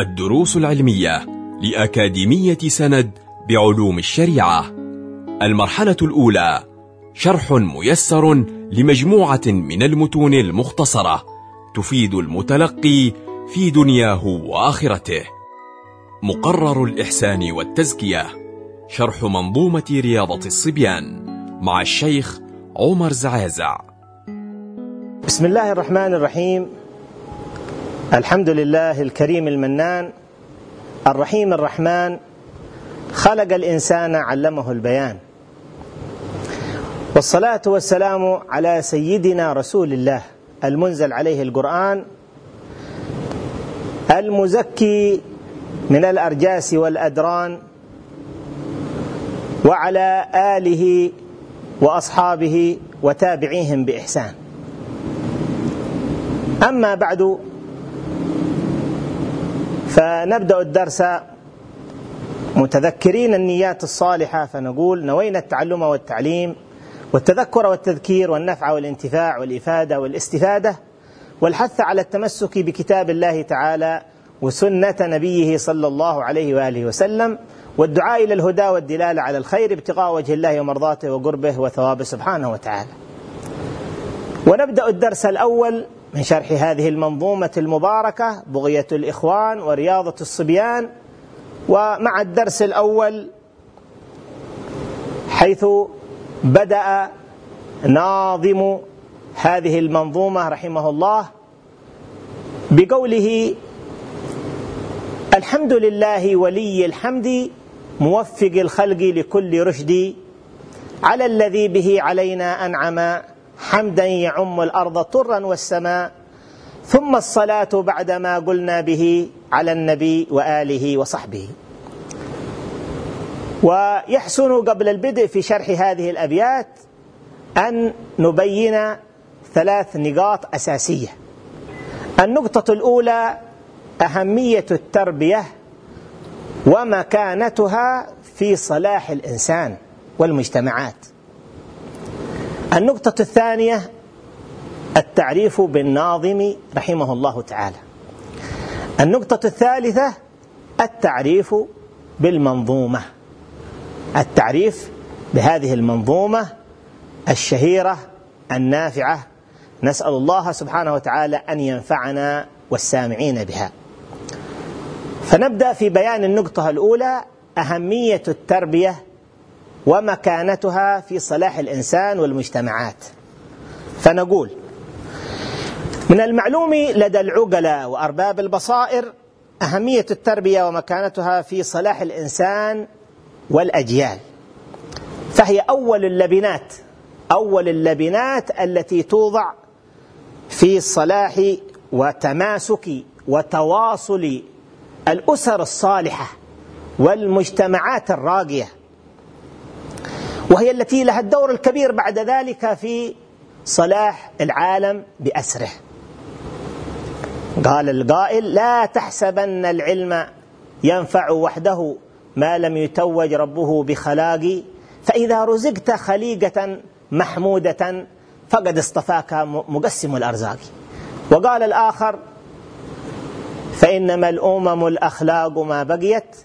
الدروس العلمية لأكاديمية سند بعلوم الشريعة. المرحلة الأولى شرح ميسر لمجموعة من المتون المختصرة تفيد المتلقي في دنياه وآخرته. مقرر الإحسان والتزكية شرح منظومة رياضة الصبيان مع الشيخ عمر زعازع. بسم الله الرحمن الرحيم. الحمد لله الكريم المنان الرحيم الرحمن خلق الإنسان علمه البيان. والصلاة والسلام على سيدنا رسول الله المنزل عليه القرآن المزكي من الأرجاس والأدران وعلى آله وأصحابه وتابعيهم بإحسان. أما بعد فنبدأ الدرس متذكرين النيات الصالحة فنقول نوينا التعلم والتعليم والتذكر والتذكير والنفع والانتفاع والإفادة والاستفادة والحث على التمسك بكتاب الله تعالى وسنة نبيه صلى الله عليه وآله وسلم والدعاء إلى الهدى والدلالة على الخير ابتغاء وجه الله ومرضاته وقربه وثوابه سبحانه وتعالى. ونبدأ الدرس الأول من شرح هذه المنظومة المباركة بغية الإخوان ورياضة الصبيان ومع الدرس الأول حيث بدأ ناظم هذه المنظومة رحمه الله بقوله الحمد لله ولي الحمد موفق الخلق لكل رشد على الذي به علينا أنعم حمدا يعم الأرض طرا والسماء ثم الصلاة بعدما قلنا به على النبي وآله وصحبه. ويحسن قبل البدء في شرح هذه الأبيات أن نبين ثلاث نقاط أساسية. النقطة الأولى أهمية التربية ومكانتها في صلاح الإنسان والمجتمعات. النقطة الثانية التعريف بالناظم رحمه الله تعالى. النقطة الثالثة التعريف بالمنظومة. التعريف بهذه المنظومة الشهيرة النافعة. نسأل الله سبحانه وتعالى أن ينفعنا والسامعين بها. فنبدأ في بيان النقطة الأولى أهمية التربية ومكانتها في صلاح الإنسان والمجتمعات. فنقول من المعلوم لدى العقلاء وأرباب البصائر أهمية التربية ومكانتها في صلاح الإنسان والأجيال. فهي أول اللبنات أول اللبنات التي توضع في صلاح وتماسك وتواصل الأسر الصالحة والمجتمعات الراقية. وهي التي لها الدور الكبير بعد ذلك في صلاح العالم بأسره. قال القائل لا تحسبن العلم ينفع وحده ما لم يتوج ربه بخلاق فإذا رزقت خليقة محمودة فقد اصطفاك مقسم الأرزاق. وقال الآخر فإنما الأمم الأخلاق ما بقيت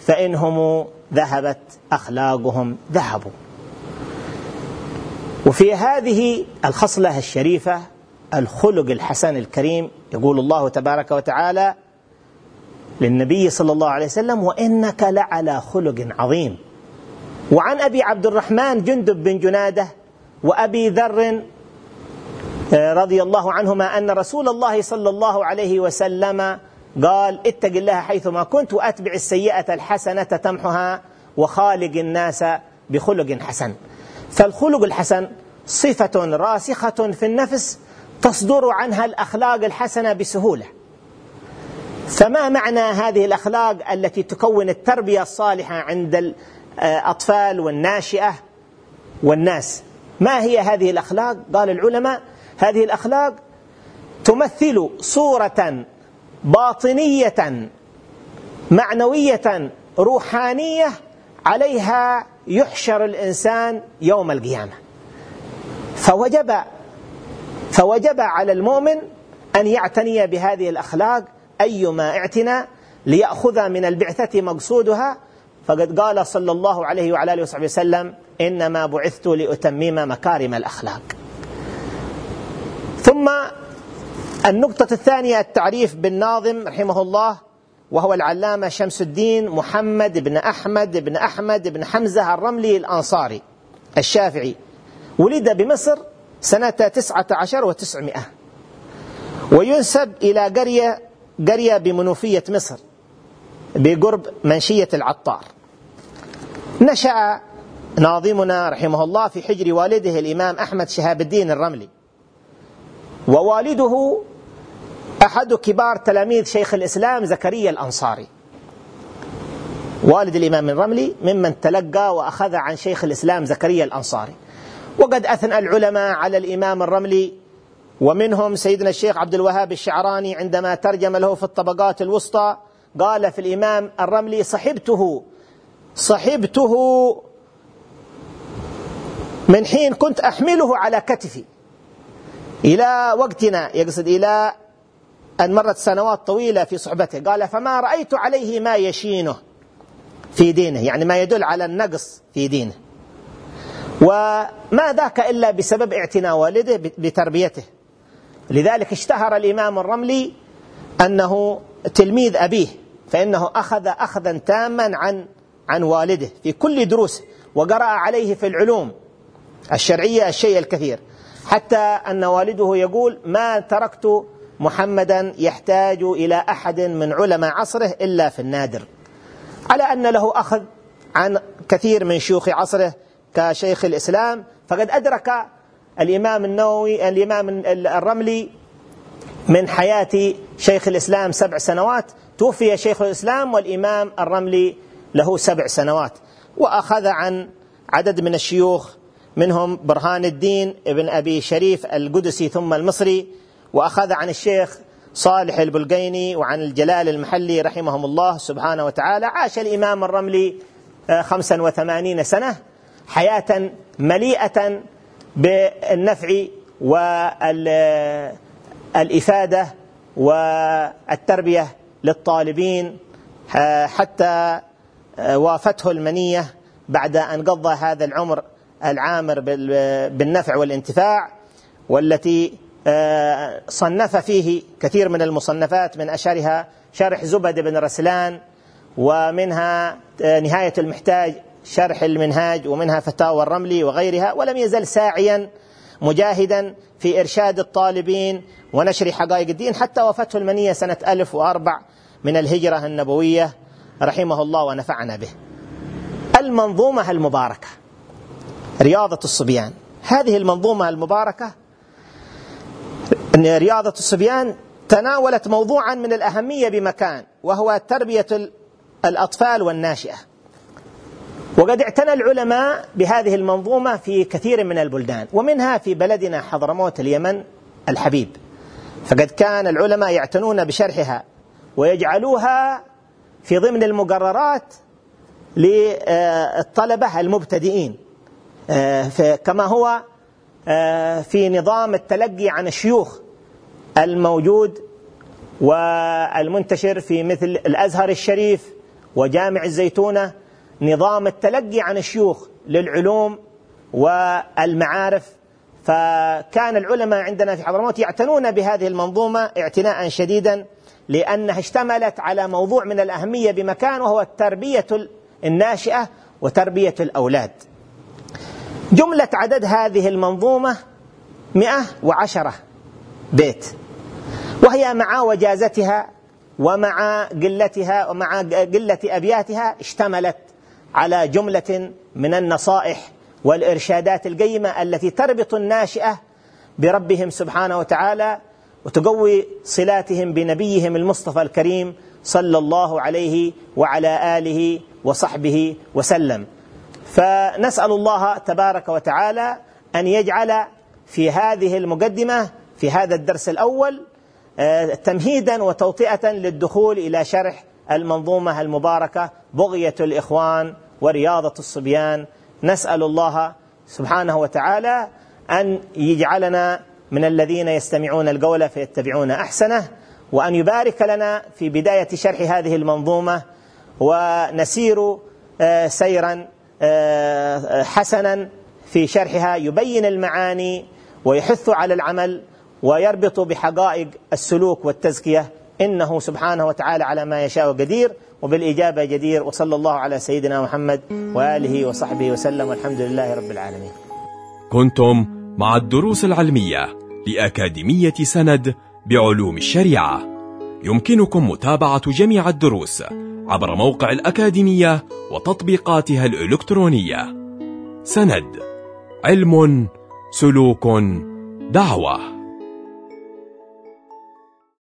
فإنهم ذهبت أخلاقهم ذهبوا. وفي هذه الخصلة الشريفة الخلق الحسن الكريم يقول الله تبارك وتعالى للنبي صلى الله عليه وسلم وإنك لعلى خلق عظيم. وعن أبي عبد الرحمن جندب بن جنادة وأبي ذر رضي الله عنهما أن رسول الله صلى الله عليه وسلم قال اتق الله حيثما كنت وأتبع السيئة الحسنة تمحها وخالق الناس بخلق حسن. فالخلق الحسن صفة راسخة في النفس تصدر عنها الأخلاق الحسنة بسهولة. فما معنى هذه الأخلاق التي تكون التربية الصالحة عند الأطفال والناشئة والناس؟ ما هي هذه الأخلاق؟ قال العلماء هذه الأخلاق تمثل صورة باطنية معنوية روحانية عليها يحشر الإنسان يوم القيامة. فوجب فوجب على المؤمن أن يعتني بهذه الأخلاق أيما اعتناء ليأخذ من البعثة مقصودها. فقد قال صلى الله عليه وعلى آله وصحبه وسلم إنما بعثت لأتمم مكارم الأخلاق. ثم النقطة الثانية التعريف بالناظم رحمه الله وهو العلامة شمس الدين محمد بن أحمد بن أحمد بن حمزة الرملي الأنصاري الشافعي. ولد بمصر سنة تسعة عشر وتسعمائة وينسب إلى قرية قرية بمنوفية مصر بقرب منشية العطار. نشأ ناظمنا رحمه الله في حجر والده الإمام أحمد شهاب الدين الرملي ووالده أحد كبار تلاميذ شيخ الإسلام زكريا الأنصاري. والد الإمام الرملي ممن تلقى وأخذ عن شيخ الإسلام زكريا الأنصاري. وقد أثنى العلماء على الإمام الرملي ومنهم سيدنا الشيخ عبد الوهاب الشعراني عندما ترجم له في الطبقات الوسطى قال في الإمام الرملي صحبته صحبته من حين كنت أحمله على كتفي إلى وقتنا يقصد إلى أن مرت سنوات طويلة في صحبته قال فما رأيت عليه ما يشينه في دينه يعني ما يدل على النقص في دينه. وما ذاك إلا بسبب اعتناء والده بتربيته. لذلك اشتهر الإمام الرملي أنه تلميذ أبيه فإنه أخذ أخذا تاما عن عن والده في كل دروسه وقرأ عليه في العلوم الشرعية الشيء الكثير. حتى أن والده يقول ما تركت محمدا يحتاج إلى أحد من علماء عصره إلا في النادر. على أن له أخذ عن كثير من شيوخ عصره كشيخ الإسلام. فقد أدرك الإمام النووي الإمام الرملي من حياة شيخ الإسلام سبع سنوات. توفي شيخ الإسلام والإمام الرملي له سبع سنوات. وأخذ عن عدد من الشيوخ منهم برهان الدين ابن أبي شريف القدسي ثم المصري. وأخذ عن الشيخ صالح البلقيني وعن الجلال المحلي رحمهم الله سبحانه وتعالى. عاش الإمام الرملي خمسا وثمانين سنة. حياة مليئة بالنفع والإفادة والتربية للطالبين آه، حتى آه، وافته المنية بعد أن قضى هذا العمر العامر بالنفع والانتفاع والتي آه، صنف فيه كثير من المصنفات من أشهرها شرح زبد بن رسلان ومنها نهاية المحتاج شرح المنهاج ومنها فتاوى الرملي وغيرها ولم يزل ساعيا مجاهدا في إرشاد الطالبين ونشر حقائق الدين حتى وفته المنية سنة 1004 من الهجرة النبوية رحمه الله ونفعنا به. المنظومة المباركة رياضة الصبيان. هذه المنظومة المباركة رياضة الصبيان تناولت موضوعا من الأهمية بمكان وهو تربية الأطفال والناشئة. وقد اعتنى العلماء بهذه المنظومة في كثير من البلدان ومنها في بلدنا حضرموت اليمن الحبيب. فقد كان العلماء يعتنون بشرحها ويجعلوها في ضمن المقررات للطلبة المبتدئين. آه، كما هو آه، في نظام التلقي عن الشيوخ الموجود والمنتشر في مثل الأزهر الشريف وجامع الزيتونة نظام التلقي عن الشيوخ للعلوم والمعارف فكان العلماء عندنا في حضرموت يعتنون بهذه المنظومة اعتناء شديدا لأنها اشتملت على موضوع من الأهمية بمكان وهو التربية الناشئة وتربية الأولاد. جملة عدد هذه المنظومة مئة وعشرة بيت وهي مع وجازتها ومع قلتها ومع قلة أبياتها اشتملت على جملة من النصائح والإرشادات القيمة التي تربط الناشئة بربهم سبحانه وتعالى وتقوي صلاتهم بنبيهم المصطفى الكريم صلى الله عليه وعلى آله وصحبه وسلم. فنسأل الله تبارك وتعالى أن يجعل في هذه المقدمة في هذا الدرس الأول آه، تمهيدا وتوطئة للدخول إلى شرح المنظومة المباركة بغية الإخوان ورياضة الصبيان نسأل الله سبحانه وتعالى أن يجعلنا من الذين يستمعون القول فيتبعون أحسنه وأن يبارك لنا في بداية شرح هذه المنظومة ونسير آه، سيرا آه، حسنا في شرحها يبين المعاني ويحث على العمل ويربط بحقائق السلوك والتزكية إنه سبحانه وتعالى على ما يشاء قدير. وبالإجابة جدير وصلى الله على سيدنا محمد وآله وصحبه وسلم والحمد لله رب العالمين. كنتم مع الدروس العلمية لأكاديمية سند بعلوم الشريعة. يمكنكم متابعة جميع الدروس عبر موقع الأكاديمية وتطبيقاتها الإلكترونية. سند علم سلوك دعوة.